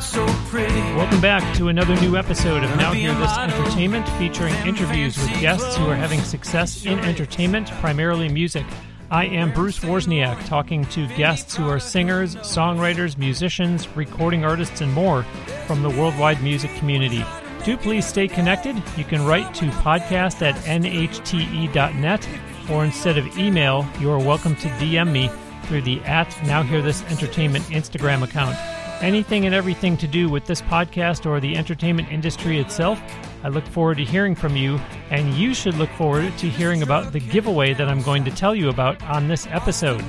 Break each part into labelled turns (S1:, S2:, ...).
S1: so pretty.
S2: Welcome back to another new episode of Now Hear This Entertainment, featuring interviews with guests who are having success in entertainment, primarily music. I am Bruce Wozniak, talking to guests who are singers, songwriters, musicians, recording artists, and more from the worldwide music community. Do please stay connected. You can write to podcast at nhte.net, or instead of email, you are welcome to DM me through the at Now Hear This Entertainment Instagram account. Anything and everything to do with this podcast or the entertainment industry itself, I look forward to hearing from you, and you should look forward to hearing about the giveaway that I'm going to tell you about on this episode.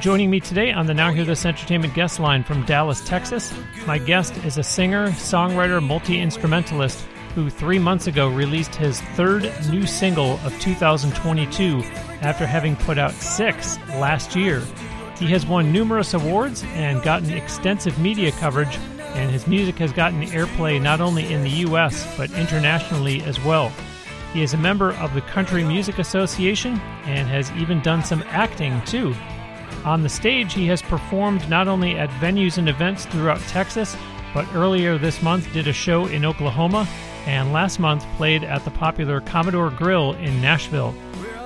S2: Joining me today on the Now Hear This Entertainment guest line from Dallas, Texas, my guest is a singer, songwriter, multi instrumentalist who three months ago released his third new single of 2022 after having put out six last year. He has won numerous awards and gotten extensive media coverage, and his music has gotten airplay not only in the U.S., but internationally as well. He is a member of the Country Music Association and has even done some acting too. On the stage, he has performed not only at venues and events throughout Texas, but earlier this month did a show in Oklahoma, and last month played at the popular Commodore Grille in Nashville.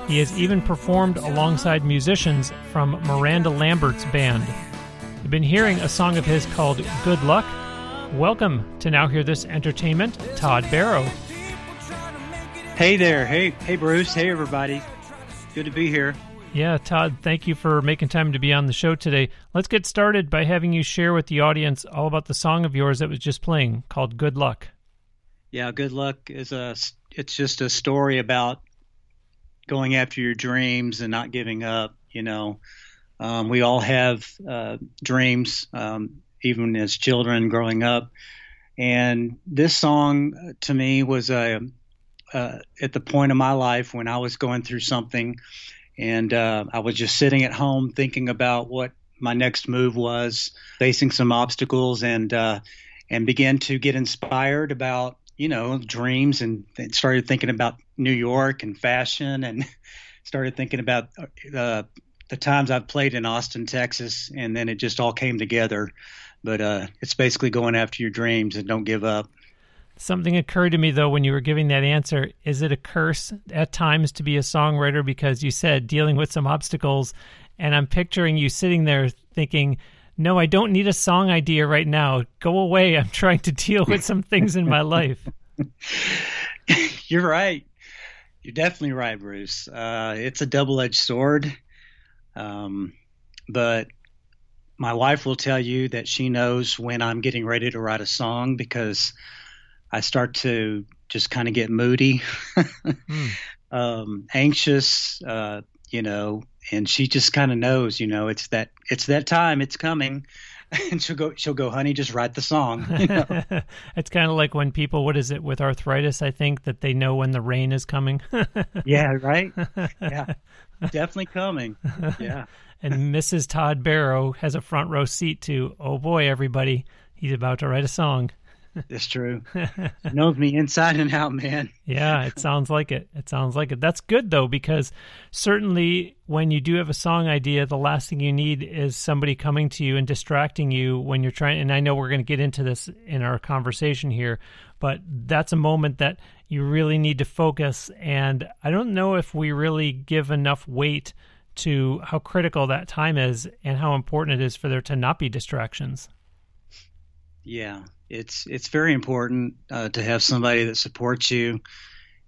S2: He has even performed alongside musicians from Miranda Lambert's band. You've been hearing a song of his called Good Luck. Welcome to Now Hear This Entertainment, Todd Barrow.
S3: Hey there. Hey, hey, Bruce. Hey, everybody. Good to be here.
S2: Yeah, Todd, thank you for making time to be on the show today. Let's get started by having you share with the audience all about the song of yours that was just playing called Good Luck.
S3: Yeah, good luck is a. It's just a story about going after your dreams and not giving up. You know, um, we all have uh, dreams, um, even as children growing up. And this song uh, to me was a uh, at the point of my life when I was going through something, and uh, I was just sitting at home thinking about what my next move was, facing some obstacles, and uh, and began to get inspired about you know dreams, and started thinking about New York and fashion, and started thinking about uh, the times I've played in Austin, Texas, and then it just all came together. But uh, it's basically going after your dreams and don't give up.
S2: Something occurred to me though when you were giving that answer. Is it a curse at times to be a songwriter because you said dealing with some obstacles? And I'm picturing you sitting there thinking, no, I don't need a song idea right now. Go away. I'm trying to deal with some things in my life.
S3: You're right. You're definitely right, Bruce. Uh, it's a double edged sword. Um, but my wife will tell you that she knows when I'm getting ready to write a song because I start to just kind of get moody, mm. um, anxious, uh, you know, and she just kind of knows, you know, it's that it's that time, it's coming. And she'll go, she'll go, honey, just write the song. You know?
S2: it's kind of like when people, what is it with arthritis? I think that they know when the rain is coming.
S3: yeah, right. Yeah, definitely coming. Yeah.
S2: and Mrs. Todd Barrow has a front row seat to, oh boy, everybody, he's about to write a song.
S3: It's true. knows me inside and out, man.
S2: yeah, it sounds like it. It sounds like it. That's good though, because certainly when you do have a song idea, the last thing you need is somebody coming to you and distracting you when you're trying. And I know we're going to get into this in our conversation here, but that's a moment that you really need to focus. And I don't know if we really give enough weight to how critical that time is and how important it is for there to not be distractions.
S3: Yeah, it's it's very important uh, to have somebody that supports you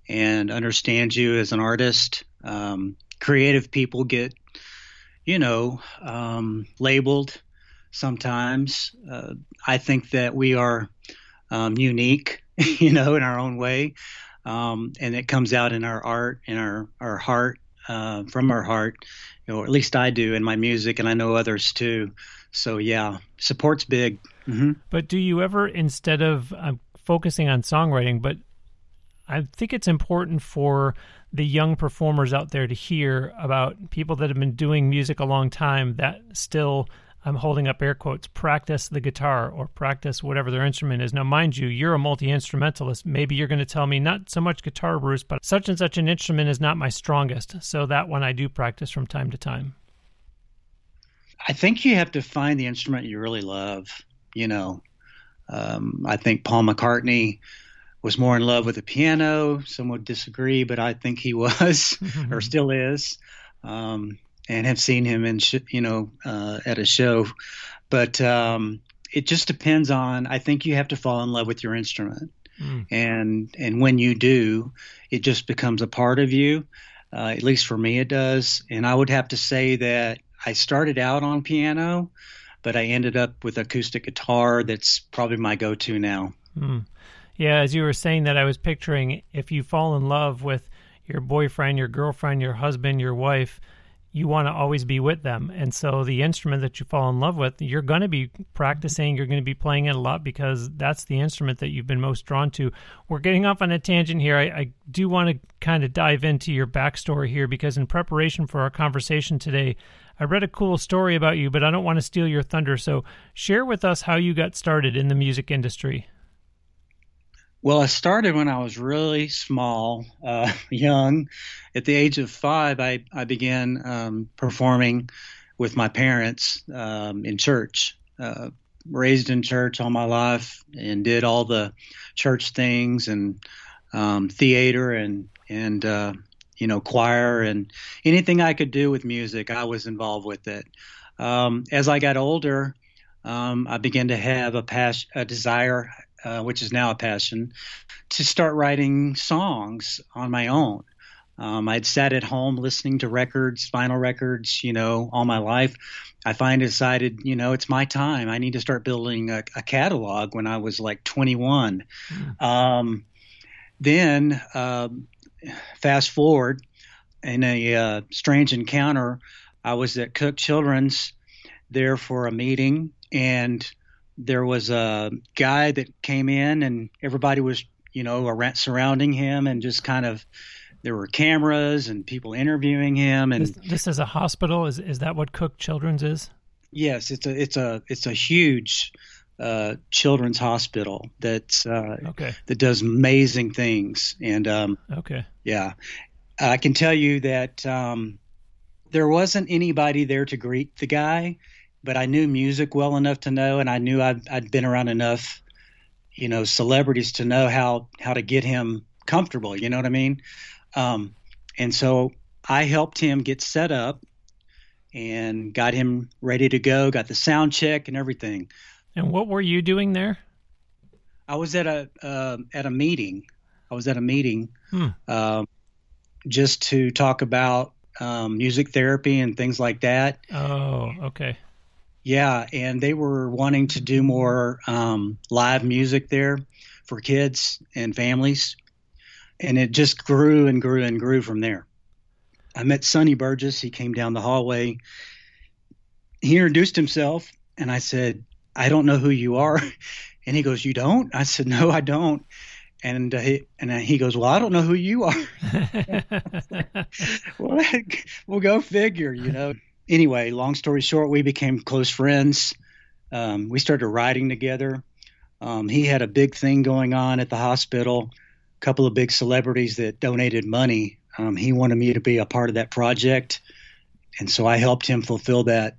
S3: and understands you as an artist. Um, creative people get, you know, um, labeled sometimes. Uh, I think that we are um, unique, you know, in our own way, um, and it comes out in our art, in our our heart, uh, from our heart, you know, at least I do in my music, and I know others too. So yeah, support's big. Mm-hmm.
S2: But do you ever, instead of uh, focusing on songwriting, but I think it's important for the young performers out there to hear about people that have been doing music a long time that still I'm holding up air quotes, practice the guitar or practice whatever their instrument is. Now, mind you, you're a multi instrumentalist. Maybe you're going to tell me not so much guitar, Bruce, but such and such an instrument is not my strongest. So that one I do practice from time to time.
S3: I think you have to find the instrument you really love. You know, um, I think Paul McCartney was more in love with the piano. Some would disagree, but I think he was or still is. Um, and have seen him in sh- you know uh, at a show, but um, it just depends on. I think you have to fall in love with your instrument, mm. and and when you do, it just becomes a part of you. Uh, at least for me, it does. And I would have to say that I started out on piano, but I ended up with acoustic guitar. That's probably my go-to now.
S2: Mm. Yeah, as you were saying that, I was picturing if you fall in love with your boyfriend, your girlfriend, your husband, your wife you want to always be with them. And so the instrument that you fall in love with, you're going to be practicing, you're going to be playing it a lot because that's the instrument that you've been most drawn to. We're getting off on a tangent here. I, I do want to kind of dive into your backstory here because in preparation for our conversation today, I read a cool story about you, but I don't want to steal your thunder. So share with us how you got started in the music industry.
S3: Well, I started when I was really small, uh, young. At the age of five, I, I began um, performing with my parents um, in church. Uh, raised in church all my life and did all the church things and um, theater and and uh, you know choir and anything I could do with music, I was involved with it. Um, as I got older, um, I began to have a passion, a desire uh, which is now a passion, to start writing songs on my own. Um, I'd sat at home listening to records, vinyl records, you know, all my life. I finally decided, you know, it's my time. I need to start building a, a catalog when I was like 21. Mm. Um, then, um, fast forward, in a uh, strange encounter, I was at Cook Children's there for a meeting, and there was a guy that came in and everybody was you know around, surrounding him and just kind of there were cameras and people interviewing him and
S2: this, this is a hospital? Is is that what cook children's is?
S3: Yes it's a it's a it's a huge uh, children's hospital that's uh, okay. that does amazing things and um,
S2: okay
S3: yeah i can tell you that um, there wasn't anybody there to greet the guy but I knew music well enough to know, and I knew I'd, I'd been around enough, you know, celebrities to know how how to get him comfortable. You know what I mean? Um, and so I helped him get set up and got him ready to go. Got the sound check and everything.
S2: And what were you doing there?
S3: I was at a uh, at a meeting. I was at a meeting hmm. um, just to talk about um, music therapy and things like that.
S2: Oh, okay.
S3: Yeah, and they were wanting to do more um, live music there for kids and families, and it just grew and grew and grew from there. I met Sonny Burgess. He came down the hallway. He introduced himself, and I said, "I don't know who you are." And he goes, "You don't?" I said, "No, I don't." And uh, he and he goes, "Well, I don't know who you are." well, we'll go figure, you know anyway, long story short, we became close friends. Um, we started writing together. Um, he had a big thing going on at the hospital, a couple of big celebrities that donated money. Um, he wanted me to be a part of that project, and so I helped him fulfill that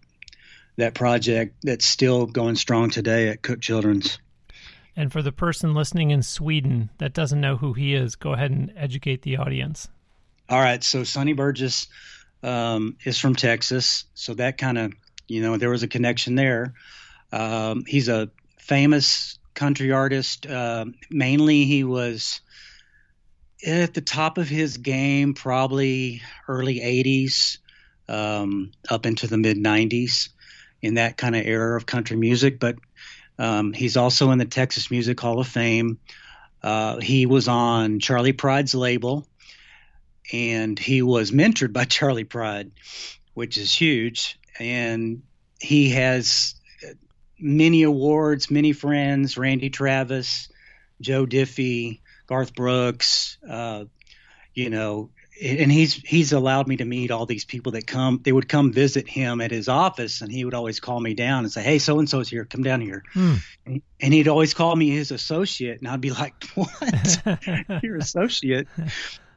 S3: that project that's still going strong today at Cook Children's.
S2: And for the person listening in Sweden that doesn't know who he is, go ahead and educate the audience.
S3: All right, so Sonny Burgess um, is from Texas, so that kind of you know there was a connection there. Um, he's a famous country artist. Uh, mainly, he was at the top of his game, probably early '80s um, up into the mid '90s, in that kind of era of country music. But um, he's also in the Texas Music Hall of Fame. Uh, he was on Charley Pride's label and he was mentored by Charley Pride, which is huge. And he has many awards, many friends: Randy Travis, Joe Diffie, Garth Brooks. Uh, you know, and he's he's allowed me to meet all these people that come they would come visit him at his office and he would always call me down and say hey so and so's here. Come down here. Hmm. and, and, he'd always call me his associate and i'd be like what? Your associate?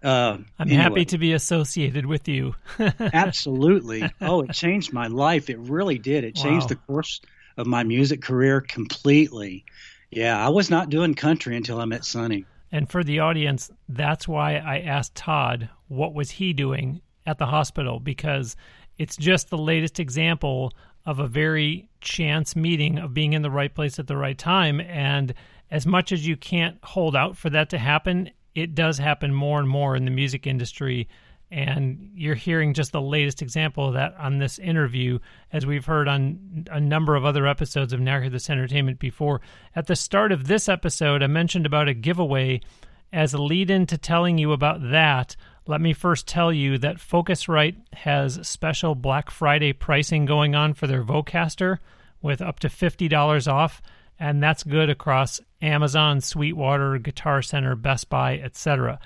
S2: Uh, i'm anyway. happy to be associated with you.
S3: Absolutely. Oh it changed my life. It really did. It changed wow. the course of my music career completely. Yeah i was not doing country until i met sonny
S2: and for the audience, that's why I asked Todd what was he doing at the hospital because it's just the latest example of a very chance meeting of being in the right place at the right time. And as much as you can't hold out for that to happen, it does happen more and more in the music industry and you're hearing just the latest example of that on this interview, as we've heard on a number of other episodes of Now This Entertainment before. At the start of this episode, I mentioned about a giveaway. As a lead in to telling you about that, let me first tell you that Focusrite has special Black Friday pricing going on for their Vocaster with up to $50 off, and that's good across Amazon, Sweetwater, Guitar Center, Best Buy, etc.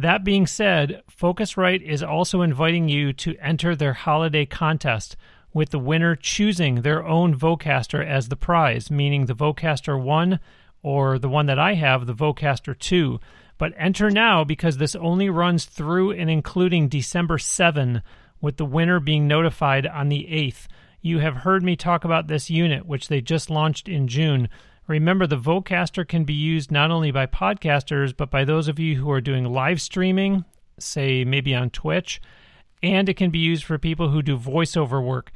S2: That being said, Focusrite is also inviting you to enter their holiday contest, with the winner choosing their own Vocaster as the prize, meaning the Vocaster 1 or the one that I have, the Vocaster 2. But enter now because this only runs through and including December 7, with the winner being notified on the 8th. You have heard me talk about this unit, which they just launched in June. Remember, the Vocaster can be used not only by podcasters, but by those of you who are doing live streaming, say maybe on Twitch, and it can be used for people who do voiceover work.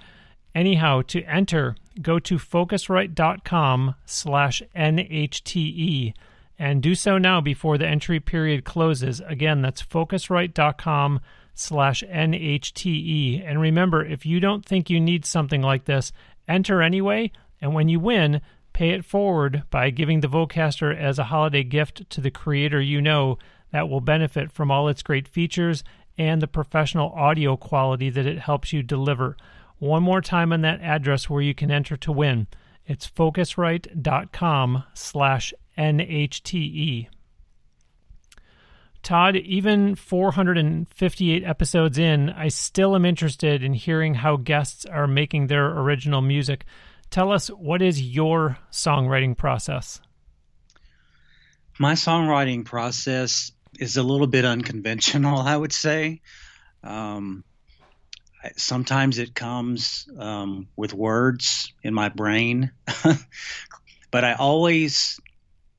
S2: Anyhow, to enter, go to focusrite.com slash NHTE and do so now before the entry period closes. Again, that's focusrite.com slash NHTE. And remember, if you don't think you need something like this, enter anyway, and when you win, Pay it forward by giving the Vocaster as a holiday gift to the creator you know that will benefit from all its great features and the professional audio quality that it helps you deliver. One more time on that address where you can enter to win. It's focusrite.com slash NHTE. Todd, even 458 episodes in, I still am interested in hearing how guests are making their original music. Tell us what is your songwriting process?
S3: My songwriting process is a little bit unconventional, I would say. Um, sometimes it comes um, with words in my brain, but I always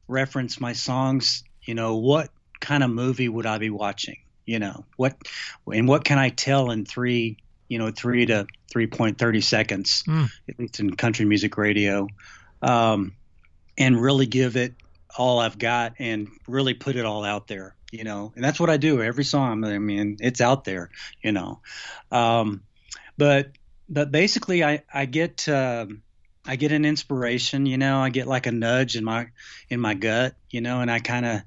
S3: reference my songs. You know, what kind of movie would I be watching? You know, what and what can I tell in three you know, three to 3.30 seconds, mm. at least in country music radio, um, and really give it all I've got and really put it all out there, you know. And that's what I do every song. I mean, it's out there, you know. Um, but but basically, I I get uh, I get an inspiration, you know. I get like a nudge in my in my gut, you know, and I kind of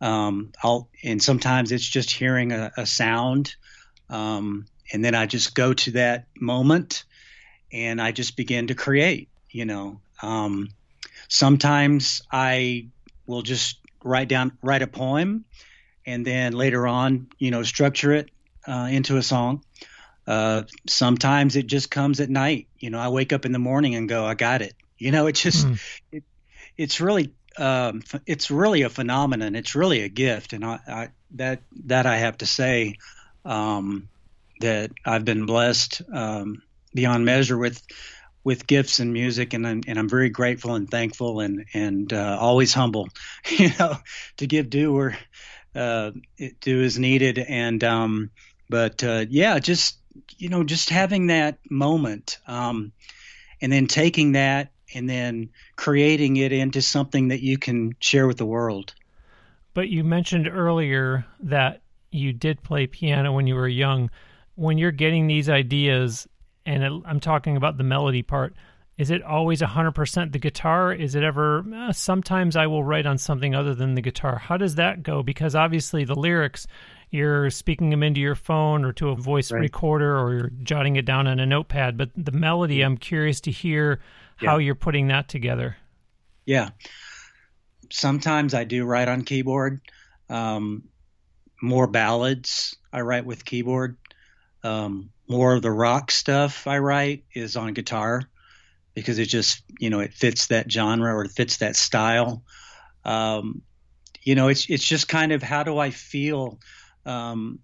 S3: um, I'll and sometimes it's just hearing a, a sound. Um, and then I just go to that moment and I just begin to create. You know, um, sometimes I will just write down write a poem, and then later on, you know, structure it uh, into a song. Uh, sometimes it just comes at night. You know, I wake up in the morning and go, I got it. You know, it just mm. it, it's really um, it's really a phenomenon. It's really a gift, and I, I that that I have to say. Um, that I've been blessed um, beyond measure with with gifts and music, and I'm, and I'm very grateful and thankful and and uh, always humble, you know, to give due where uh, due is needed. And um, but uh, yeah, just you know, just having that moment, um, and then taking that and then creating it into something that you can share with the world.
S2: But you mentioned earlier that you did play piano when you were young when you're getting these ideas, and it, I'm talking about the melody part, is it always 100% the guitar? Is it ever, eh, sometimes I will write on something other than the guitar? How does that go? Because obviously the lyrics, you're speaking them into your phone or to a voice right. recorder or you're jotting it down on a notepad. But the melody, I'm curious to hear yeah. how you're putting that together.
S3: Yeah. Sometimes I do write on keyboard. Um, more ballads I write with keyboard. Um, more of the rock stuff I write is on guitar because it just you know it fits that genre or it fits that style. Um, you know, it's it's just kind of how do I feel? Um,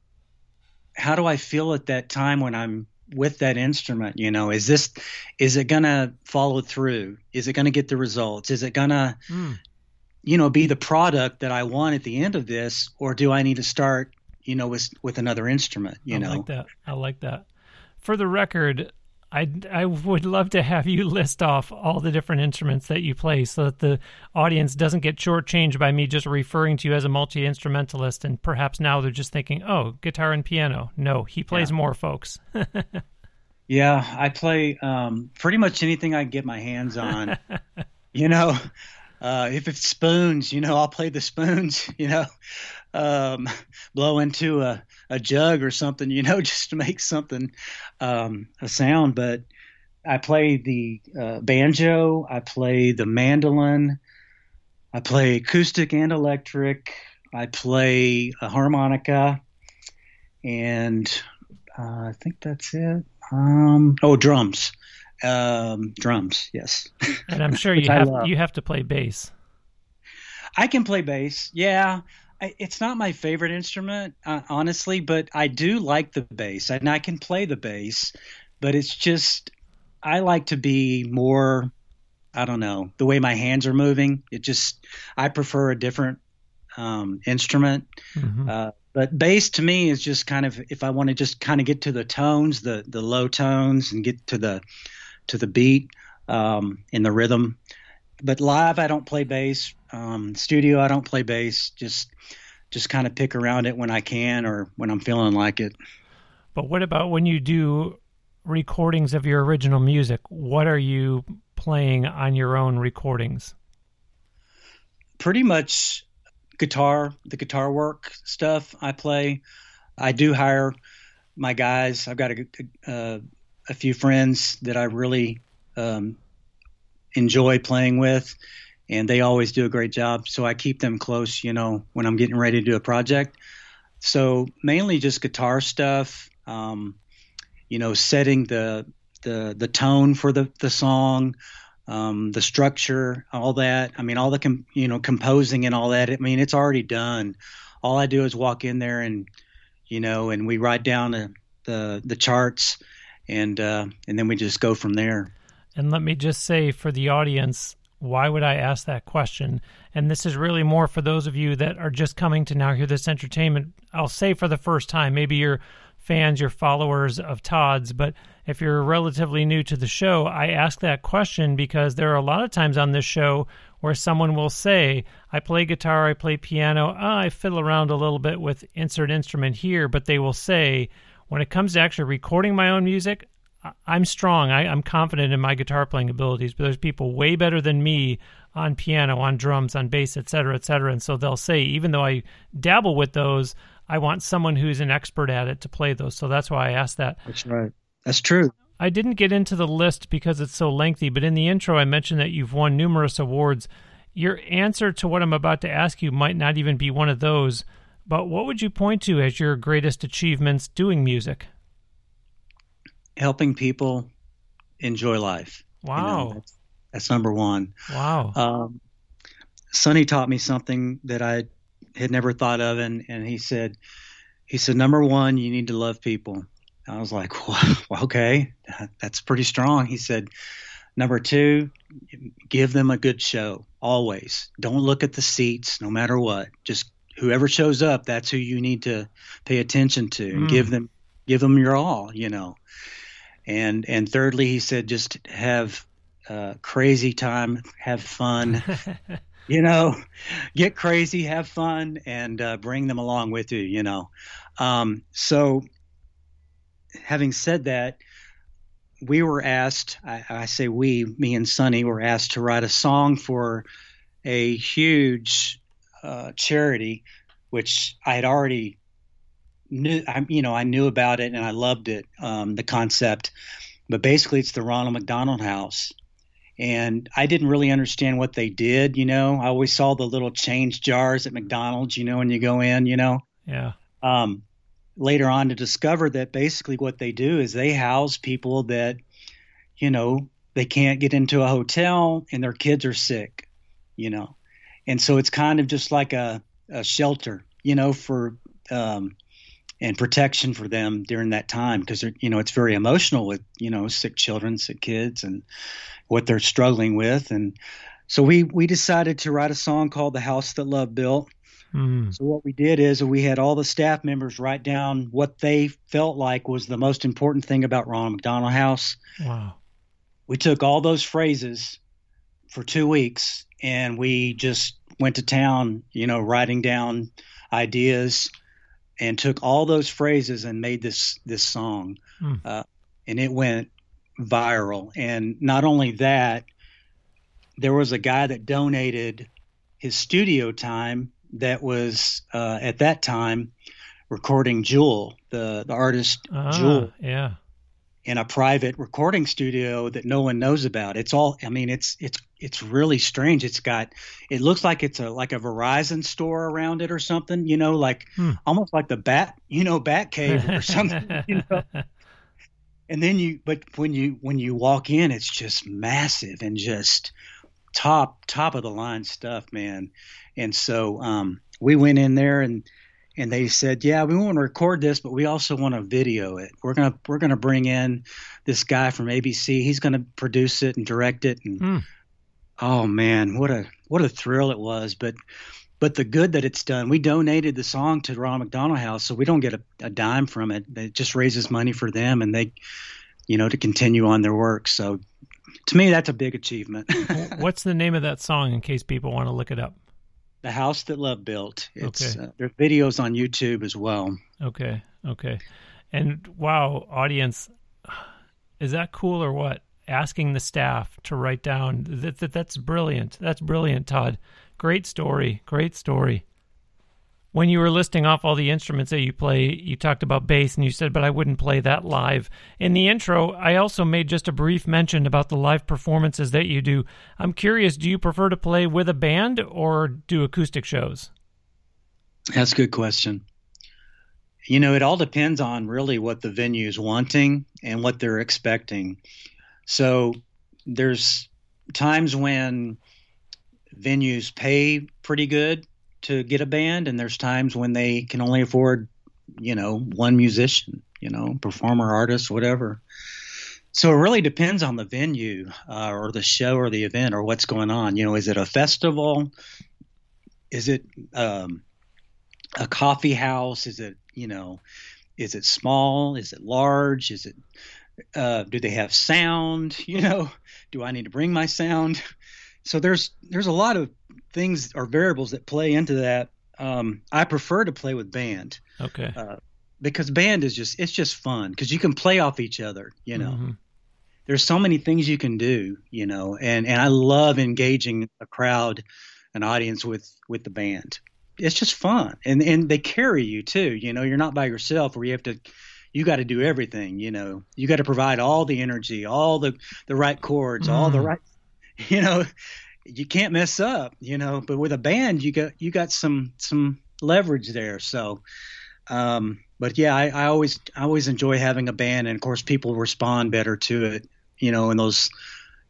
S3: how do I feel at that time when I'm with that instrument? You know, is this is it gonna follow through? Is it gonna get the results? Is it gonna mm. you know be the product that I want at the end of this, or do I need to start you know with with another instrument? You
S2: I
S3: know, I
S2: like that. I like that. For the record, I, I would love to have you list off all the different instruments that you play so that the audience doesn't get shortchanged by me just referring to you as a multi instrumentalist. And perhaps now they're just thinking, oh, guitar and piano. No, he plays yeah. more, folks.
S3: yeah, I play um, pretty much anything I get my hands on. you know, uh, if it's spoons, you know, I'll play the spoons, you know, um, blow into a, a jug or something, you know, just to make something um, a sound. But I play the uh, banjo, I play the mandolin, I play acoustic and electric, I play a harmonica, and uh, I think that's it. Um, oh, drums. Um, drums, yes.
S2: And I'm sure you have you have to play bass.
S3: I can play bass. Yeah, it's not my favorite instrument, uh, honestly, but I do like the bass, and I can play the bass. But it's just I like to be more. I don't know the way my hands are moving. It just I prefer a different um, instrument. Mm-hmm. Uh, but bass to me is just kind of if I want to just kind of get to the tones, the the low tones, and get to the to the beat um, in the rhythm. But live, I don't play bass. Um, studio, I don't play bass. Just just kind of pick around it when I can or when I'm feeling like it.
S2: But what about when you do recordings of your original music? What are you playing on your own recordings?
S3: Pretty much guitar, the guitar work stuff I play. I do hire my guys. I've got a, a, a few friends that I really um, enjoy playing with and they always do a great job. So I keep them close, you know, when I'm getting ready to do a project. So mainly just guitar stuff, um, you know, setting the the the tone for the the song, um, the structure, all that. I mean, all the com- you know composing and all that. I mean, it's already done. All I do is walk in there and you know, and we write down the the, the charts, and uh, and then we just go from there.
S2: And let me just say for the audience, why would I ask that question? And this is really more for those of you that are just coming to now hear this entertainment. I'll say for the first time, maybe you're fans, you're followers of Todd's, but if you're relatively new to the show, I ask that question because there are a lot of times on this show where someone will say, I play guitar, I play piano, oh, I fiddle around a little bit with insert instrument here, but they will say, when it comes to actually recording my own music, I'm strong. I, am confident in my guitar playing abilities, but there's people way better than me on piano, on drums, on bass, et cetera, et cetera. And so they'll say, even though I dabble with those, I want someone who's an expert at it to play those. So that's why I asked that.
S3: That's right. That's true.
S2: I didn't get into the list because it's so lengthy, but in the intro, I mentioned that you've won numerous awards. Your answer to what I'm about to ask you might not even be one of those, but what would you point to as your greatest achievements doing music?
S3: Helping people enjoy life.
S2: Wow. You know,
S3: that's, that's, number one.
S2: Wow. Um,
S3: Sonny taught me something that I had never thought of, and, and he said, he said, number one, you need to love people. I was like, well, okay, that's pretty strong. He said, number two, give them a good show always. Don't look at the seats, no matter what. Just whoever shows up, that's who you need to pay attention to and mm. give them give them your all. You know, and and thirdly, he said just have uh, crazy time, have fun. you know, get crazy, have fun, and uh, bring them along with you. You know, um, so having said that, we were asked. I, I say we, me and Sonny, were asked to write a song for a huge uh, charity, which I had already knew, I, you know, I knew about it and I loved it, um, the concept. But basically, it's the Ronald McDonald House, and I didn't really understand what they did. You know, I always saw the little change jars at McDonald's. You know, when you go in, you know.
S2: Yeah.
S3: um, later on to discover that basically what they do is they house people that, you know, they can't get into a hotel and their kids are sick, you know, and so it's kind of just like a, a shelter, you know, for um, and protection for them during that time because you know it's very emotional with you know sick children, sick kids, and what they're struggling with, and so we we decided to write a song called "The House That Love Built."
S2: Mm.
S3: So what we did is we had all the staff members write down what they felt like was the most important thing about Ronald McDonald House.
S2: Wow.
S3: We took all those phrases for two weeks and we just went to town, you know, writing down ideas and took all those phrases and made this this song.
S2: Mm.
S3: Uh, and it went viral. And not only that, there was a guy that donated his studio time that was uh, at that time recording Jewel, the the artist
S2: Ah,
S3: Jewel,
S2: Yeah.
S3: In a private recording studio that no one knows about. It's all I mean, it's it's it's really strange. It's got it looks like it's a like a Verizon store around it or something, you know, like
S2: Hmm.
S3: almost like the bat, you know, bat cave or something, you know. And then you but when you when you walk in it's just massive and just top top of the line stuff, man. And so um we went in there and and they said, "Yeah, we want to record this, but we also want to video it. We're gonna we're gonna bring in this guy from ABC. He's gonna produce it and direct it." And
S2: Hmm.
S3: oh man, what a what a thrill it was! But but the good that it's done, we donated the song to Ronald McDonald House, so we don't get a, a dime from it. It just raises money for them, and they, you know, to continue on their work. So to me, that's a big achievement.
S2: What's the name of that song in case people want to look it up?
S3: The house that love built. It's
S2: Okay.
S3: uh, there's videos on YouTube as well.
S2: Okay. Okay. And wow, audience, is that cool or what? Asking the staff to write down that, that that's brilliant. That's brilliant, Todd. Great story. Great story. When you were listing off all the instruments that you play, you talked about bass and you said, but I wouldn't play that live. In the intro, I also made just a brief mention about the live performances that you do. I'm curious, do you prefer to play with a band or do acoustic shows?
S3: That's a good question. You know, it all depends on really what the venue's wanting and what they're expecting. So there's times when venues pay pretty good to get a band, and there's times when they can only afford, you know, one musician, you know, performer, artist, whatever. So it really depends on the venue uh, or the show or the event or what's going on. You know, is it a festival? Is it um, a coffee house? Is it you know, is it small? Is it large? Is it uh, do they have sound? You know, do I need to bring my sound? So there's there's a lot of things or variables that play into that. Um, I prefer to play with band
S2: Okay.
S3: because band is just it's just fun because you can play off each other. You know,
S2: Mhm.
S3: there's so many things you can do. You know, and and I love engaging a crowd, an audience with with the band. It's just fun, and and they carry you too. You know, you're not by yourself where you have to. You got to do everything. You know, you got to provide all the energy, all the the right chords, all the
S2: Mm.
S3: right. You know, you can't mess up. You know, but with a band, you got you got some some leverage there. So, um, but yeah, I, I always I always enjoy having a band, and of course, people respond better to it. You know, in those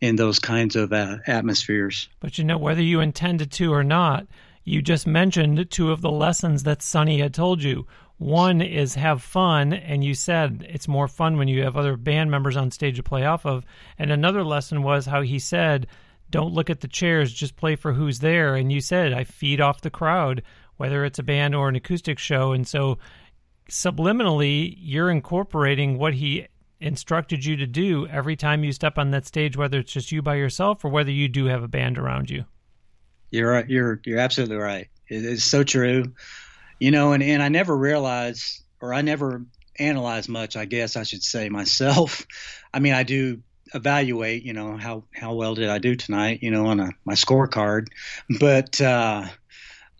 S3: in those kinds of uh, atmospheres.
S2: But you know, whether you intended to or not, you just mentioned two of the lessons that Sonny had told you. One is have fun, and you said it's more fun when you have other band members on stage to play off of. And another lesson was how he said, don't look at the chairs, just play for who's there. And you said, I feed off the crowd, whether it's a band or an acoustic show. And so subliminally, you're incorporating what he instructed you to do every time you step on that stage, whether it's just you by yourself or whether you do have a band around you.
S3: You're right. You're you're absolutely right. It, it's so true. You know, and and I never realized, or I never analyzed much. I guess I should say myself. I mean, I do evaluate. You know, how how well did I do tonight? You know, on a my scorecard. But uh,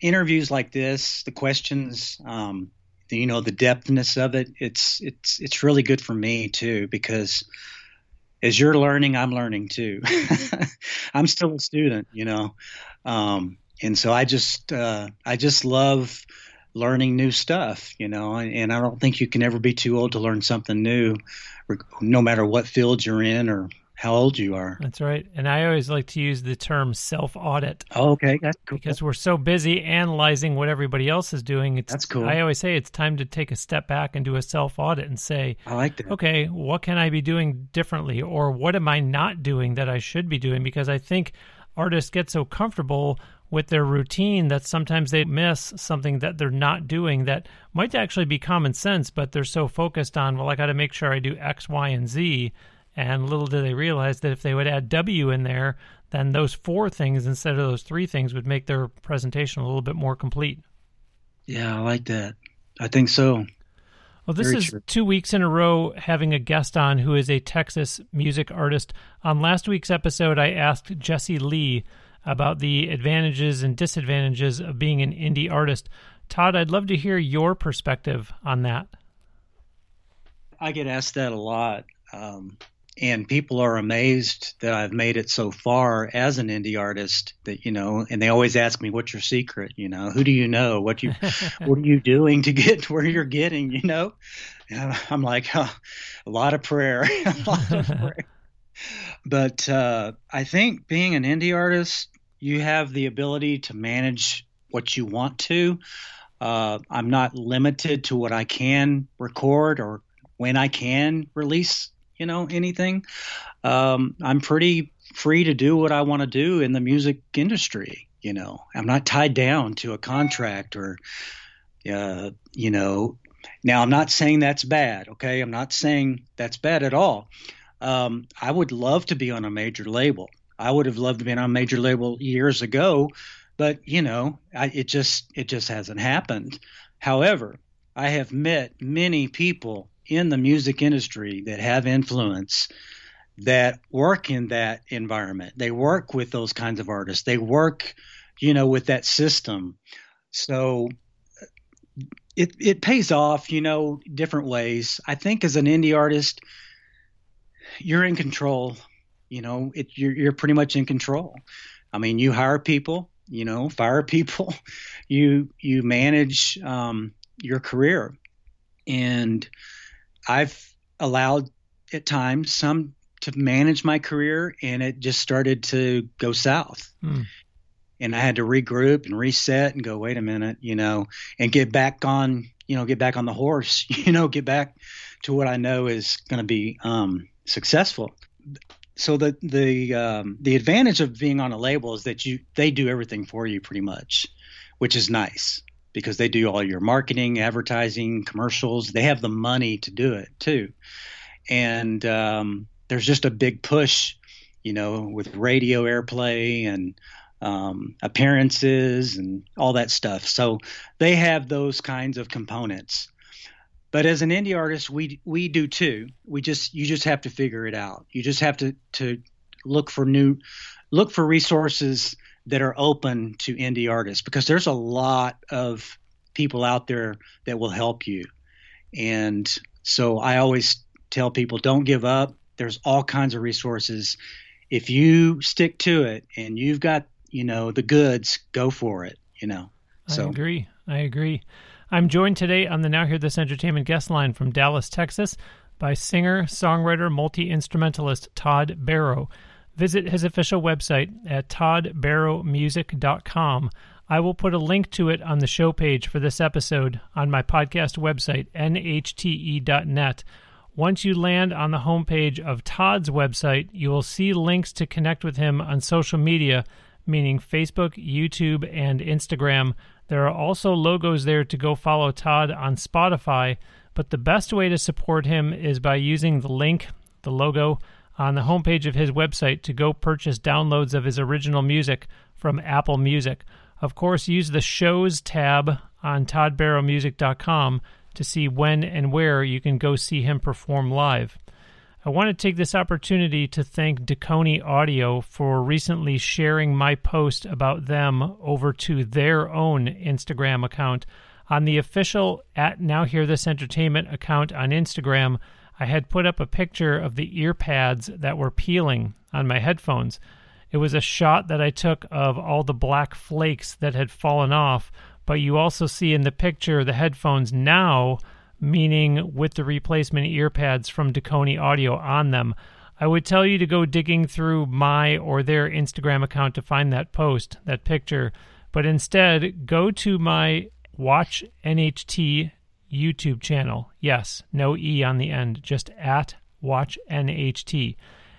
S3: interviews like this, the questions, um, the, you know, the depthness of it. It's it's it's really good for me too because as you're learning, I'm learning too. I'm still a student, you know, um, and so I just uh, I just love learning new stuff, you know, and, and I don't think you can ever be too old to learn something new, no matter what field you're in or how old you are.
S2: That's right. And I always like to use the term self audit.
S3: Oh, okay. That's cool.
S2: Because we're so busy analyzing what everybody else is doing. It's,
S3: That's cool.
S2: I always say it's time to take a step back and do a self audit and say,
S3: I like that.
S2: Okay, what can I be doing differently? Or what am I not doing that I should be doing? Because I think artists get so comfortable with their routine that sometimes they miss something that they're not doing that might actually be common sense, but they're so focused on, well, I got to make sure I do X, Y, and Z and little do they realize that if they would add W in there, then those four things instead of those three things would make their presentation a little bit more complete.
S3: Yeah, I like that. I think so.
S2: Well, this
S3: Very
S2: is
S3: true.
S2: two weeks in a row having a guest on who is a Texas music artist. On last week's episode, I asked Jesse Lee about the advantages and disadvantages of being an indie artist. Todd, I'd love to hear your perspective on that.
S3: I get asked that a lot. Um, and people are amazed that I've made it so far as an indie artist that you know and they always ask me what's your secret you know who do you know what you what are you doing to get to where you're getting you know and I'm like huh, a lot of prayer a lot of prayer but uh, I think being an indie artist you have the ability to manage what you want to. Uh, I'm not limited to what I can record or when I can release you know anything. Um, i'm pretty free to do what i want to do in the music industry you know. I'm not tied down to a contract or uh, you know. Now i'm not saying that's bad okay? I'm not saying that's bad at all. Um, i would love to be on a major label i would have loved to be on a major label years ago but you know I, it just it just hasn't happened however i have met many people in the music industry that have influence that work in that environment. They work with those kinds of artists. They work, you know, with that system. So it it pays off, you know, different ways. I think as an indie artist, you're in control. You know, it you're you're pretty much in control. I mean, you hire people, you know, fire people, you you manage um, your career, and I've allowed at times some to manage my career, and it just started to go south.
S2: Hmm.
S3: And I had to regroup and reset and go, wait a minute, you know, and get back on, you know, get back on the horse, you know, get back to what I know is going to be um, successful. So the the um, the advantage of being on a label is that you they do everything for you pretty much, which is nice because they do all your marketing, advertising, commercials. They have the money to do it too. And um, there's just a big push, you know, with radio airplay and um, appearances and all that stuff. So they have those kinds of components. But as an indie artist, we we do too. We just you just have to figure it out. You just have to to look for new look for resources that are open to indie artists because there's a lot of people out there that will help you. And so I always tell people don't give up. There's all kinds of resources. If you stick to it and you've got, you know, the goods, go for it, you know. So
S2: I agree. I agree. I'm joined today on the Now Hear This Entertainment guest line from Dallas, Texas by singer, songwriter, multi instrumentalist Todd Barrow. Visit his official website at toddbarrowmusic.com. I will put a link to it on the show page for this episode on my podcast website, nhte.net. Once you land on the homepage of Todd's website, you will see links to connect with him on social media, meaning Facebook, YouTube, and Instagram. There are also logos there to go follow Todd on Spotify, but the best way to support him is by using the link, the logo, on the homepage of his website to go purchase downloads of his original music from Apple Music. Of course, use the shows tab on toddbarrowmusic.com to see when and where you can go see him perform live. I want to take this opportunity to thank Dekoni Audio for recently sharing my post about them over to their own Instagram account. On the official at Now Hear This Entertainment account on Instagram, I had put up a picture of the ear pads that were peeling on my headphones. It was a shot that I took of all the black flakes that had fallen off, but you also see in the picture the headphones now, meaning with the replacement ear pads from Dekoni Audio on them. I would tell you to go digging through my or their Instagram account to find that post, that picture, but instead go to my Watch NHT YouTube channel. Yes, no E on the end, just at Watch NHT.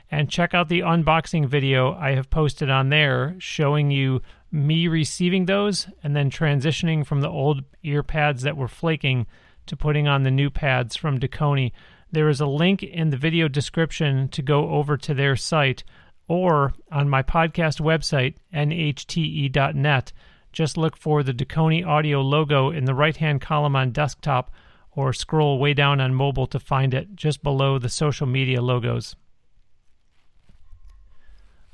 S2: And check out the unboxing video I have posted on there showing you me receiving those and then transitioning from the old ear pads that were flaking to putting on the new pads from Dekoni. There is a link in the video description to go over to their site or on my podcast website, nhte.net. Just look for the Dekoni audio logo in the right hand column on desktop or scroll way down on mobile to find it just below the social media logos.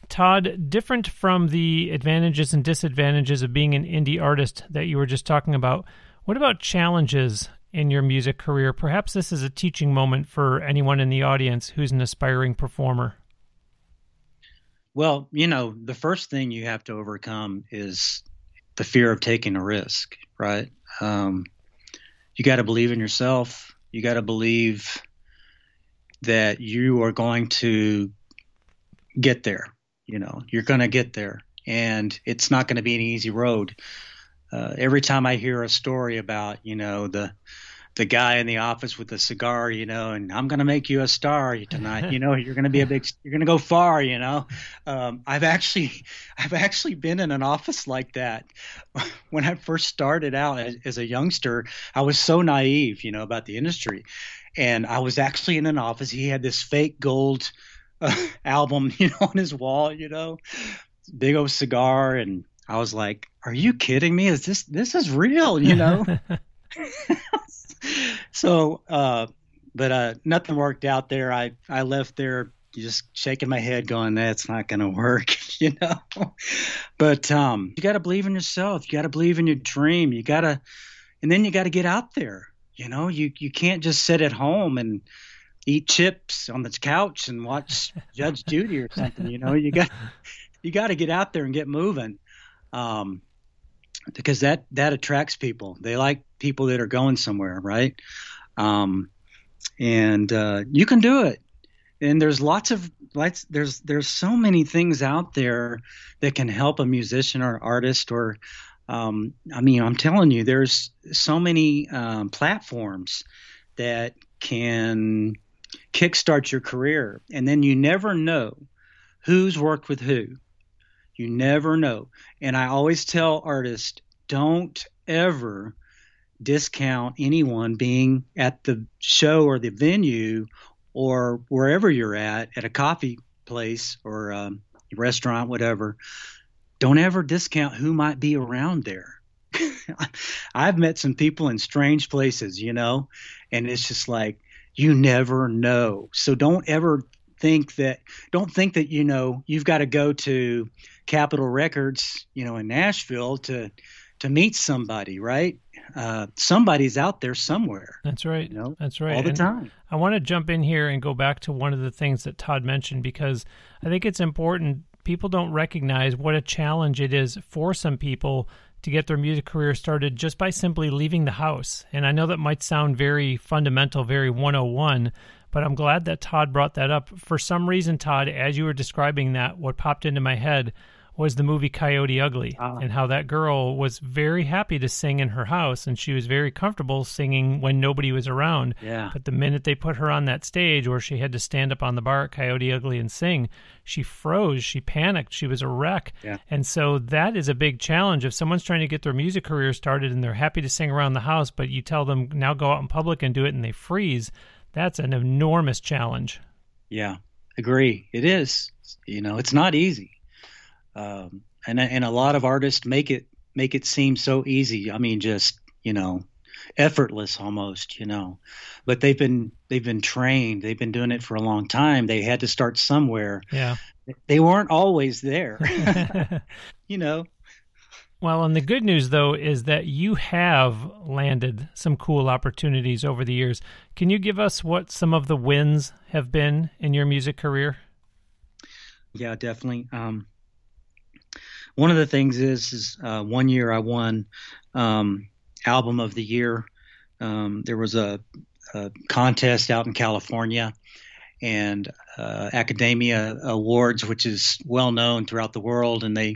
S2: Todd, different from the advantages and disadvantages of being an indie artist that you were just talking about, what about challenges in your music career? Perhaps this is a teaching moment for anyone in the audience who's an aspiring performer.
S3: Well, you know, the first thing you have to overcome is the fear of taking a risk, right? Um, you got to believe in yourself. You got to believe that you are going to get there you know, you're going to get there, and it's not going to be an easy road. Uh, every time I hear a story about, you know, the the guy in the office with the cigar, you know, and I'm going to make you a star tonight. You know, you're going to be a big, you're going to go far. You know, um, I've actually, I've actually been in an office like that. When I first started out as, as a youngster, I was so naive, you know, about the industry, and I was actually in an office. He had this fake gold uh, album, you know, on his wall, you know, big old cigar, and I was like, "Are you kidding me? Is this this is real?" You know. so, uh, but uh, nothing worked out there. I I left there just shaking my head, going, "That's not going to work," you know. But um, you got to believe in yourself. You got to believe in your dream. You got to, and then you got to get out there. You know, you you can't just sit at home and eat chips on the couch and watch Judge Judy or something. You know, you got you got to get out there and get moving, um, because that that attracts people. They like people that are going somewhere, right? Um, and uh, you can do it. And there's lots of lights. There's there's so many things out there that can help a musician or artist or um, I mean, I'm telling you, there's so many um, platforms that can kickstart your career. And then you never know who's worked with who. You never know. And I always tell artists don't ever discount anyone being at the show or the venue or wherever you're at, at a coffee place or a restaurant, whatever. Don't ever discount who might be around there. I've met some people in strange places, you know, and it's just like, you never know. So don't ever think that don't think that you know you've got to go to Capitol Records, you know, in Nashville to to meet somebody, right? Uh, somebody's out there somewhere.
S2: That's right.
S3: You know,
S2: That's right.
S3: All the
S2: and
S3: time.
S2: I want to jump in here and go back to one of the things that Todd mentioned because I think it's important. People don't recognize what a challenge it is for some people to get their music career started just by simply leaving the house. And I know that might sound very fundamental, very 101, but I'm glad that Todd brought that up. For some reason, Todd, as you were describing that, what popped into my head was the movie Coyote Ugly
S3: Ah.
S2: and how that girl was very happy to sing in her house and she was very comfortable singing when nobody was around.
S3: Yeah.
S2: But the minute they put her on that stage where she had to stand up on the bar at Coyote Ugly and sing, she froze, she panicked, she was a wreck.
S3: Yeah.
S2: And so that is a big challenge. If someone's trying to get their music career started and they're happy to sing around the house, but you tell them now go out in public and do it and they freeze, that's an enormous challenge.
S3: Yeah, agree. It is. You know, it's not easy. Um, and and a lot of artists make it make it seem so easy. I mean, just you know, effortless almost. You know, but they've been they've been trained. They've been doing it for a long time. They had to start somewhere.
S2: Yeah.
S3: They weren't always there. you know.
S2: Well, and the good news, though, is that you have landed some cool opportunities over the years. Can you give us what some of the wins have been in your music career?
S3: Yeah, definitely. Um, one of the things is, is uh, one year I won um, album of the year. Um, there was a, a, contest out in California, and uh, Akademia Awards, which is well known throughout the world, and they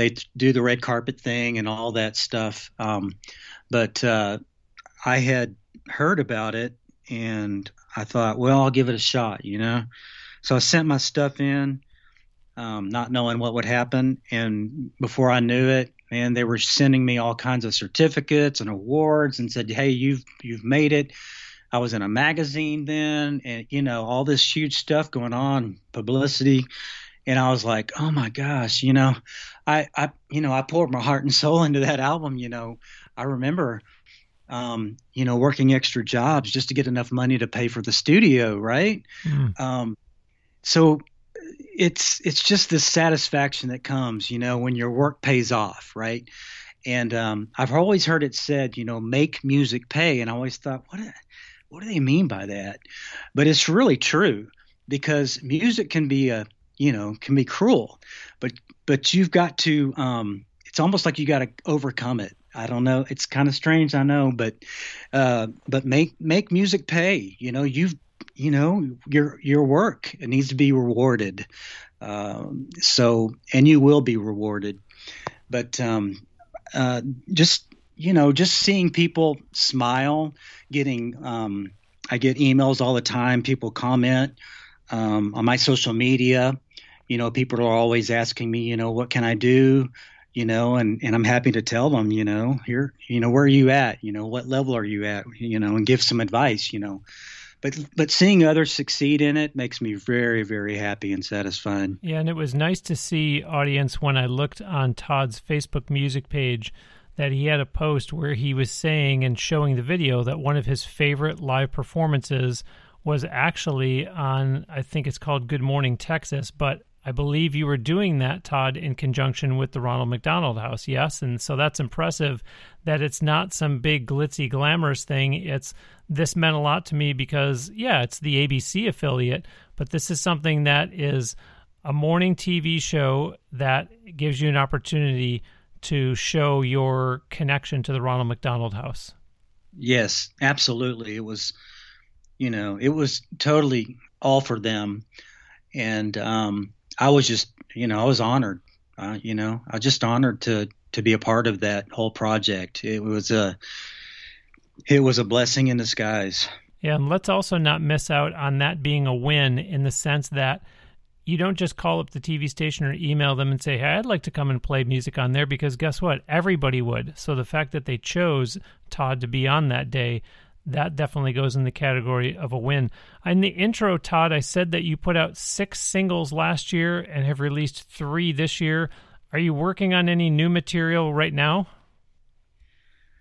S3: they do the red carpet thing and all that stuff. Um, but uh, I had heard about it, and I thought, well, I'll give it a shot, you know. So I sent my stuff in, um, not knowing what would happen, and before I knew it, man, they were sending me all kinds of certificates and awards, and said, "Hey, you've you've made it." I was in a magazine then, and you know all this huge stuff going on, publicity, and I was like, "Oh my gosh," you know, I I you know I poured my heart and soul into that album. You know, I remember um, you know, working extra jobs just to get enough money to pay for the studio, right? Mm. Um, so it's it's just this satisfaction that comes, you know, when your work pays off, right? And um, I've always heard it said, you know, make music pay, and I always thought, what what do they mean by that? But it's really true because music can be a you know can be cruel, but but you've got to um, it's almost like you got to overcome it I don't know. It's kind of strange, I know, but uh, but make make music pay. You know, you've you know your your work it needs to be rewarded. Um, so and you will be rewarded. But um, uh, just you know, just seeing people smile, getting um, I get emails all the time. People comment um, on my social media. You know, people are always asking me, you know, what can I do? you know, and, and I'm happy to tell them, you know, here, you know, where are you at? You know, what level are you at? You know, and give some advice, you know. But but seeing others succeed in it makes me very, very happy and satisfied.
S2: Yeah, and it was nice to see audience when I looked on Todd's Facebook music page that he had a post where he was saying and showing the video that one of his favorite live performances was actually on I think it's called Good Morning Texas, but I believe you were doing that, Todd, in conjunction with the Ronald McDonald House, yes? And so that's impressive that it's not some big glitzy, glamorous thing. It's this meant a lot to me because, yeah, it's the ABC affiliate, but this is something that is a morning TV show that gives you an opportunity to show your connection to the Ronald McDonald House.
S3: Yes, absolutely. It was, you know, it was totally all for them. And, um, I was just, you know, I was honored. Uh, you know, I just honored to to be a part of that whole project. It was a it was a blessing in disguise.
S2: Yeah, and let's also not miss out on that being a win in the sense that you don't just call up the TV station or email them and say, "Hey, I'd like to come and play music on there," because guess what? Everybody would. So the fact that they chose Todd to be on that day that definitely goes in the category of a win. In the intro, Todd, I said that you put out six singles last year and have released three this year. Are you working on any new material right now?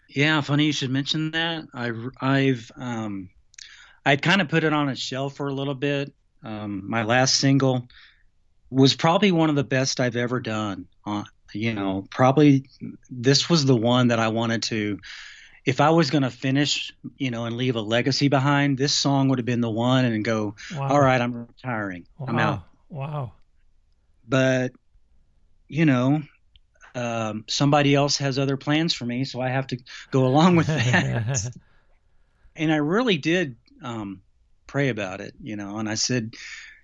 S3: Yeah, funny you should mention that. I've I've um, I'd kind of put it on a shelf for a little bit. Um, my last single was probably one of the best I've ever done. On you know, probably this was the one that I wanted to if I was going to finish, you know, and leave a legacy behind, this song would have been the one and go, wow. all right, I'm retiring.
S2: Wow.
S3: I'm out.
S2: Wow.
S3: But, you know, um, somebody else has other plans for me, so I have to go along with that. and I really did um, pray about it, you know, and I said,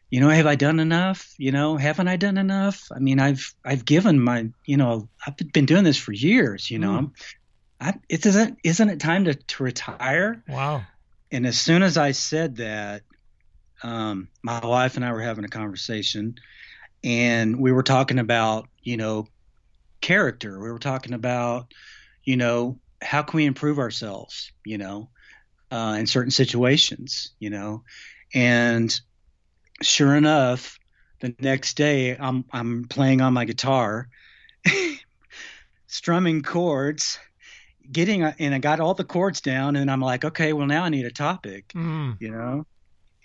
S3: you know, have I done enough? You know, haven't I done enough? I mean, I've I've given my, you know, I've been doing this for years. You know, mm. I'm I, it isn't isn't it time to, to retire?
S2: Wow.
S3: And as soon as I said that, um, my wife and I were having a conversation, and we were talking about you know character. We were talking about you know how can we improve ourselves, you know, uh, in certain situations, you know, and sure enough, the next day I'm I'm playing on my guitar, strumming chords getting and I got all the chords down, and I'm like, okay, well now I need a topic, mm. you know.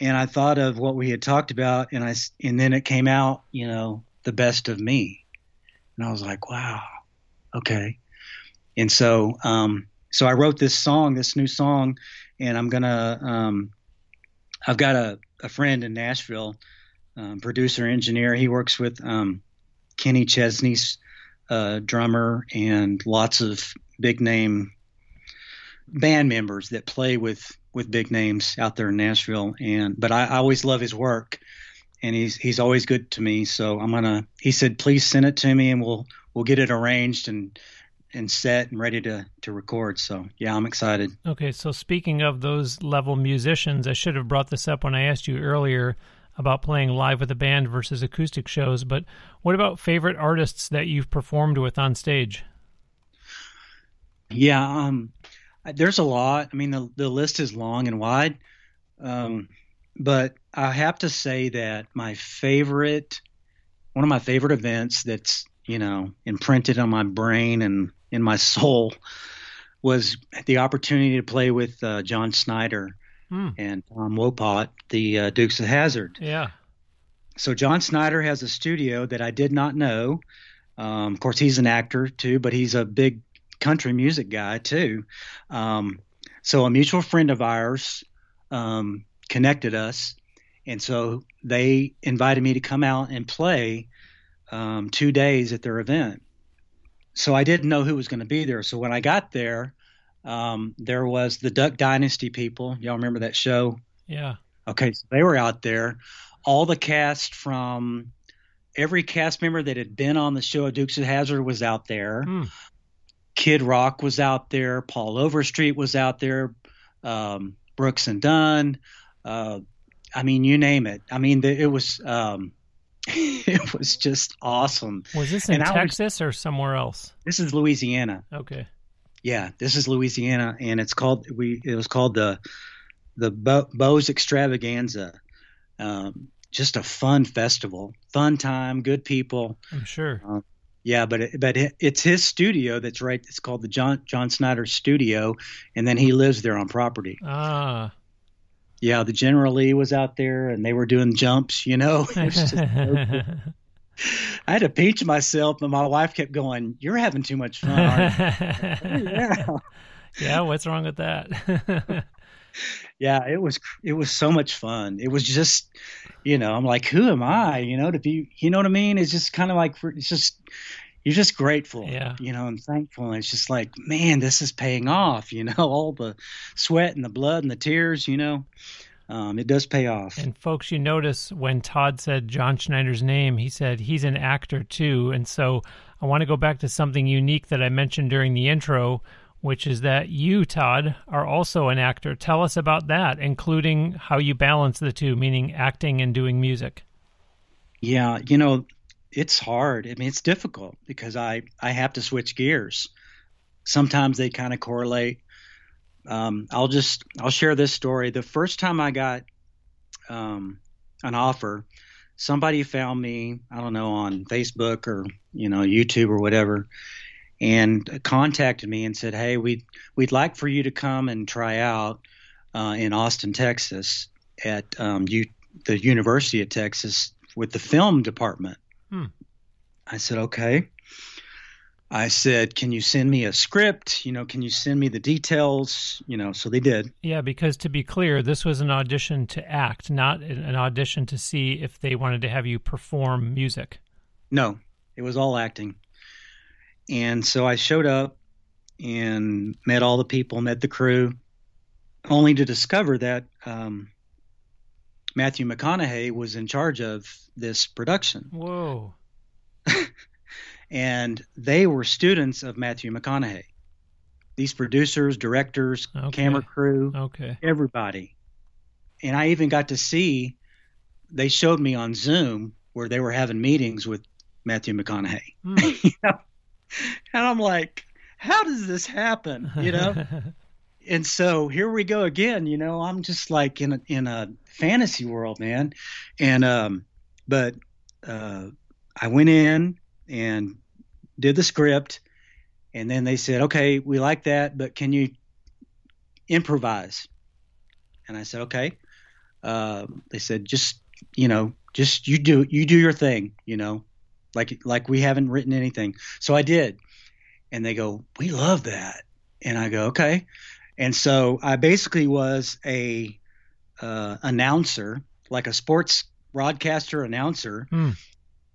S3: And I thought of what we had talked about, and I and then it came out, you know, the best of me, and I was like, wow, okay. And so, um, so I wrote this song, this new song, and I'm gonna, um, I've got a, a friend in Nashville, um, producer engineer. He works with um, Kenny Chesney's uh, drummer and lots of big name band members that play with with big names out there in Nashville. And but I, I always love his work, and he's he's always good to me. So I'm gonna. He said, please send it to me, and we'll we'll get it arranged and and set and ready to to record. So yeah, I'm excited.
S2: Okay, so speaking of those level musicians, I should have brought this up when I asked you earlier about playing live with a band versus acoustic shows, but what about favorite artists that you've performed with on stage?
S3: Yeah, um, there's a lot. I mean, the the list is long and wide, um, but I have to say that my favorite, one of my favorite events that's you know imprinted on my brain and in my soul, was the opportunity to play with uh, John Schneider hmm. and Tom Wopat, the uh, Dukes of Hazzard.
S2: Yeah.
S3: So John Schneider has a studio that I did not know. Um, of course, he's an actor too, but he's a big country music guy too. Um, so a mutual friend of ours um, connected us, and so they invited me to come out and play um, two days at their event. So I didn't know who was going to be there. So when I got there, um, there was the Duck Dynasty people. Y'all remember that show?
S2: Yeah.
S3: Okay, so they were out there. All the cast from every cast member that had been on the show of Dukes of Hazzard was out there. Hmm. Kid Rock was out there. Paul Overstreet was out there. Um, Brooks and Dunn. Uh, I mean, you name it. I mean, the, it was um, it was just awesome.
S2: Was this in and Texas was, or somewhere else?
S3: This is Louisiana.
S2: Okay.
S3: Yeah, this is Louisiana, and it's called we. It was called the the Bo- Bo's Extravaganza. Um, just a fun festival, fun time, good people.
S2: I'm sure. Uh,
S3: yeah, but it, but it, it's his studio that's right. It's called the John John Schneider Studio, and then he lives there on property.
S2: Ah.
S3: Yeah, the General Lee was out there, and they were doing jumps. You know, I had to pinch myself, but my wife kept going, "You're having too much fun."
S2: yeah. yeah. What's wrong with that?
S3: Yeah, it was it was so much fun. It was just, you know, I'm like, who am I? You know, to be, you know what I mean? It's just kind of like it's just you're just grateful,
S2: yeah.
S3: you know, and thankful. And it's just like, man, this is paying off. You know, all the sweat and the blood and the tears. You know, um, it does pay off.
S2: And folks, you notice when Todd said John Schneider's name, he said he's an actor too. And so I want to go back to something unique that I mentioned during the intro, which is that you, Todd, are also an actor. Tell us about that, including how you balance the two, meaning acting and doing music.
S3: Yeah, you know, it's hard. I mean, it's difficult because I I have to switch gears. Sometimes they kind of correlate. Um, I'll just I'll share this story. The first time I got um, an offer, somebody found me I don't know on Facebook or you know YouTube or whatever, and contacted me and said, "Hey, we we'd like for you to come and try out uh, in Austin, Texas, at um, U- the University of Texas with the film department." Hmm. I said, "Okay." I said, "Can you send me a script? You know, can you send me the details? You know." So they did.
S2: Yeah, because to be clear, this was an audition to act, not an audition to see if they wanted to have you perform music.
S3: No, it was all acting. And so I showed up and met all the people, met the crew, only to discover that um, Matthew McConaughey was in charge of this production.
S2: Whoa.
S3: and they were students of Matthew McConaughey. These producers, directors, okay. camera crew,
S2: okay,
S3: everybody. And I even got to see. They showed me on Zoom where they were having meetings with Matthew McConaughey. Mm. you know? And I'm like, how does this happen? You know. and so here we go again. You know, I'm just like in a in a fantasy world, man. And um, but uh, I went in and did the script, and then they said, "Okay, we like that, but can you improvise?" And I said, "Okay." Uh, they said, "Just you know, just you do you do your thing, you know, like like we haven't written anything." So I did, and they go, "We love that," and I go, "Okay." And so I basically was a uh, announcer, like a sports broadcaster announcer. Mm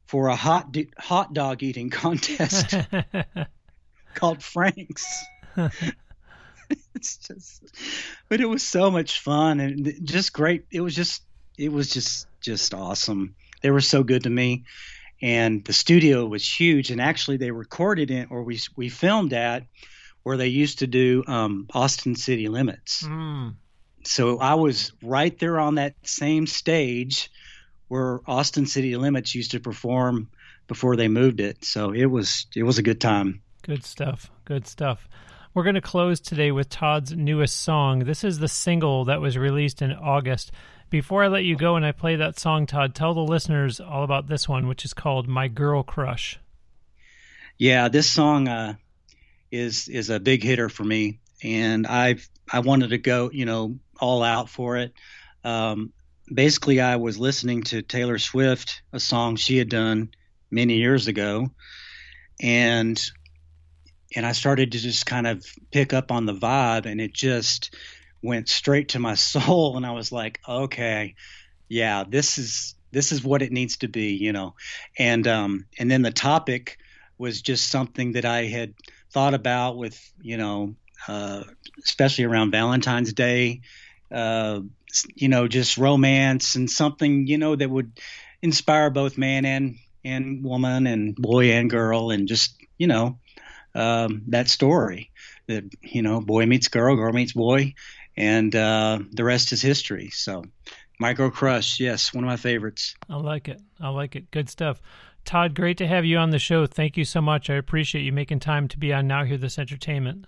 S3: for a hot hot dog eating contest called Frank's. it's just, but it was so much fun and just great. It was just, it was just, just awesome. They were so good to me, and the studio was huge. And actually, they recorded it, or we we filmed at where they used to do um, Austin City Limits. Mm. So I was right there on that same stage where Austin City Limits used to perform before they moved it. So it was it was a good time.
S2: Good stuff. Good stuff. We're going to close today with Todd's newest song. This is the single that was released in August. Before I let you go and I play that song, Todd, tell the listeners all about this one, which is called "My Girl Crush."
S3: Yeah, this song uh, is is a big hitter for me, and I I wanted to go, you know, all out for it. Um, basically, I was listening to Taylor Swift, a song she had done many years ago, and and I started to just kind of pick up on the vibe, and it just went straight to my soul, and I was like, okay, yeah, this is this is what it needs to be, you know, and um, and then the topic was just something that I had thought about with, you know, uh, especially around Valentine's Day, uh, you know, just romance and something, you know, that would inspire both man and and woman and boy and girl and just, you know, um, that story that you know, boy meets girl, girl meets boy, and uh, the rest is history. So, My Girl Crush, yes, one of my favorites.
S2: I like it. I like it. Good stuff. Todd, great to have you on the show. Thank you so much. I appreciate you making time to be on Now Hear This Entertainment.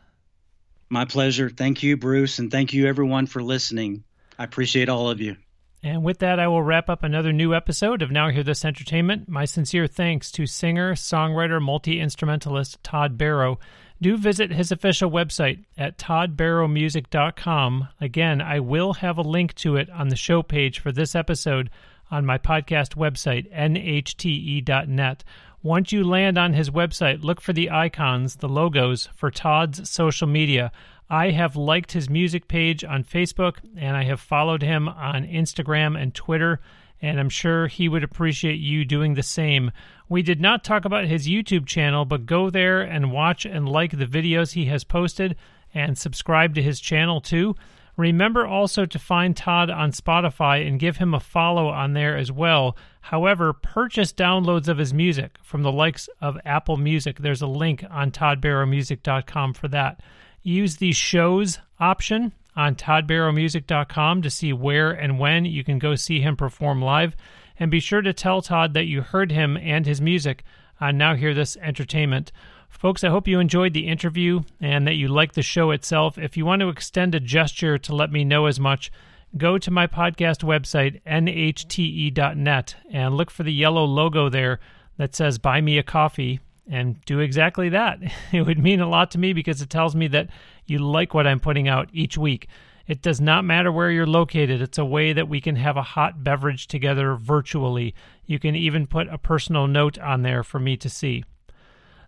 S3: My pleasure. Thank you, Bruce, and thank you, everyone, for listening. I appreciate all of you.
S2: And with that, I will wrap up another new episode of Now Hear This Entertainment. My sincere thanks to singer, songwriter, multi instrumentalist Todd Barrow. Do visit his official website at toddbarrowmusic.com. Again, I will have a link to it on the show page for this episode on my podcast website, nhte.net. Once you land on his website, look for the icons, the logos for Todd's social media. I have liked his music page on Facebook and I have followed him on Instagram and Twitter, and I'm sure he would appreciate you doing the same. We did not talk about his YouTube channel, but go there and watch and like the videos he has posted and subscribe to his channel too. Remember also to find Todd on Spotify and give him a follow on there as well. However, purchase downloads of his music from the likes of Apple Music. There's a link on toddbarrowmusic.com for that. Use the shows option on toddbarrowmusic.com to see where and when you can go see him perform live. And be sure to tell Todd that you heard him and his music on Now Hear This Entertainment. Folks, I hope you enjoyed the interview and that you liked the show itself. If you want to extend a gesture to let me know as much, go to my podcast website, nhte.net, and look for the yellow logo there that says Buy Me a Coffee and do exactly that. It would mean a lot to me because it tells me that you like what I'm putting out each week. It does not matter where you're located. It's a way that we can have a hot beverage together virtually. You can even put a personal note on there for me to see.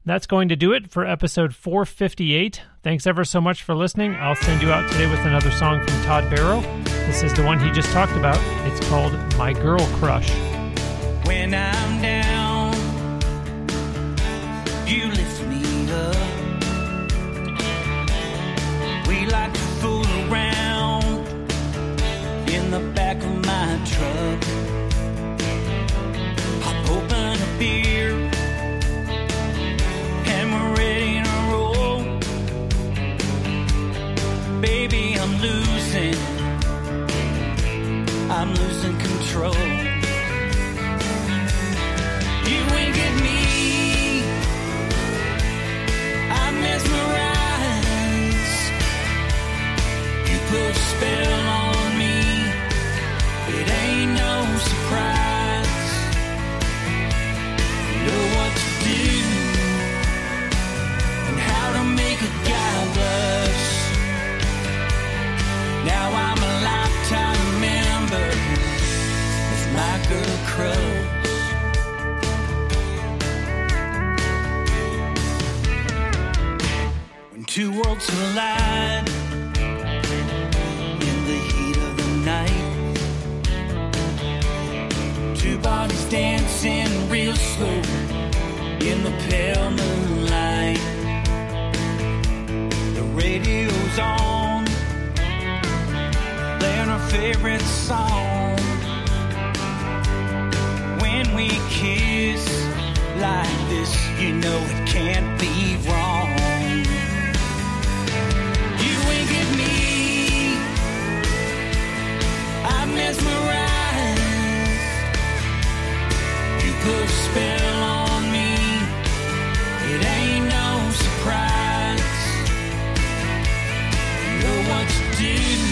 S2: That's going to do it for episode 458. Thanks ever so much for listening. I'll send you out today with another song from Todd Barrow. This is the one he just talked about. It's called My Girl Crush.
S1: When I'm down, We like to fool around in the back of my truck. What